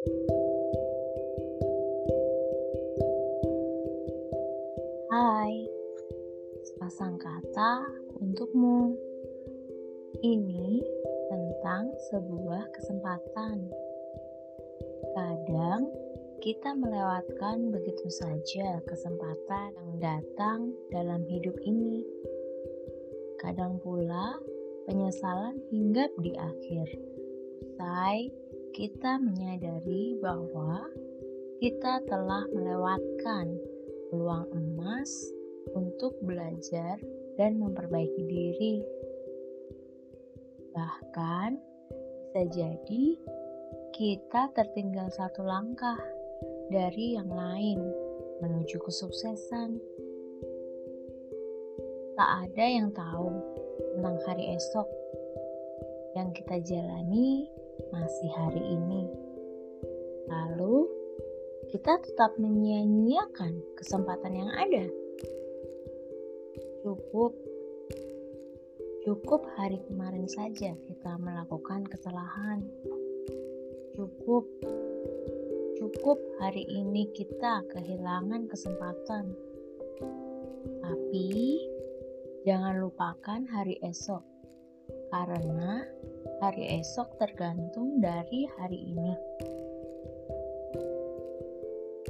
Hai, sepasang kata untukmu. Ini tentang sebuah kesempatan. Kadang kita melewatkan begitu saja kesempatan yang datang dalam hidup ini. Kadang pula penyesalan hinggap di akhir. Usai kita menyadari bahwa kita telah melewatkan peluang emas untuk belajar dan memperbaiki diri. Bahkan bisa jadi kita tertinggal satu langkah dari yang lain menuju kesuksesan. Tak ada yang tahu tentang hari esok yang kita jalani masih hari ini. Lalu, kita tetap menyia-nyiakan kesempatan yang ada. Cukup Cukup hari kemarin saja kita melakukan kesalahan. Cukup, cukup hari ini kita kehilangan kesempatan. Tapi jangan lupakan hari esok, karena hari esok tergantung dari hari ini.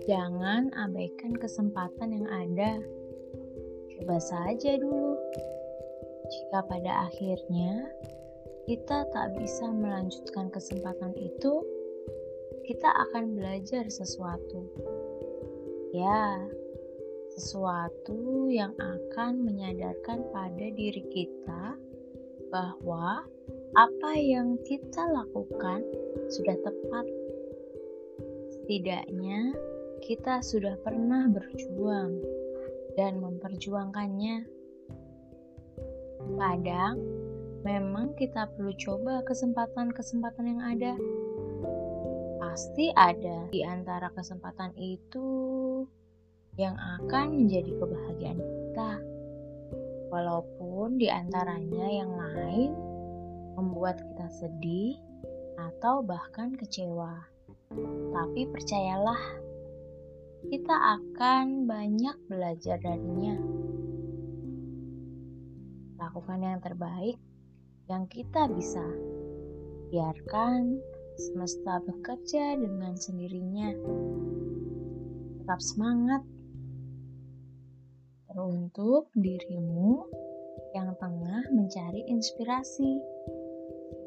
Jangan abaikan kesempatan yang ada. Coba saja dulu jika pada akhirnya kita tak bisa melanjutkan kesempatan itu, kita akan belajar sesuatu. Ya, sesuatu yang akan menyadarkan pada diri kita bahwa apa yang kita lakukan sudah tepat. Setidaknya, kita sudah pernah berjuang dan memperjuangkannya. Kadang memang kita perlu coba kesempatan-kesempatan yang ada. Pasti ada di antara kesempatan itu yang akan menjadi kebahagiaan kita. Walaupun di antaranya yang lain membuat kita sedih atau bahkan kecewa. Tapi percayalah, kita akan banyak belajar darinya lakukan yang terbaik yang kita bisa. Biarkan semesta bekerja dengan sendirinya. Tetap semangat. Teruntuk dirimu yang tengah mencari inspirasi.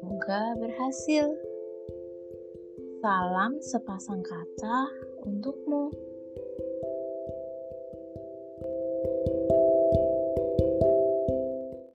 Semoga berhasil. Salam sepasang kata untukmu.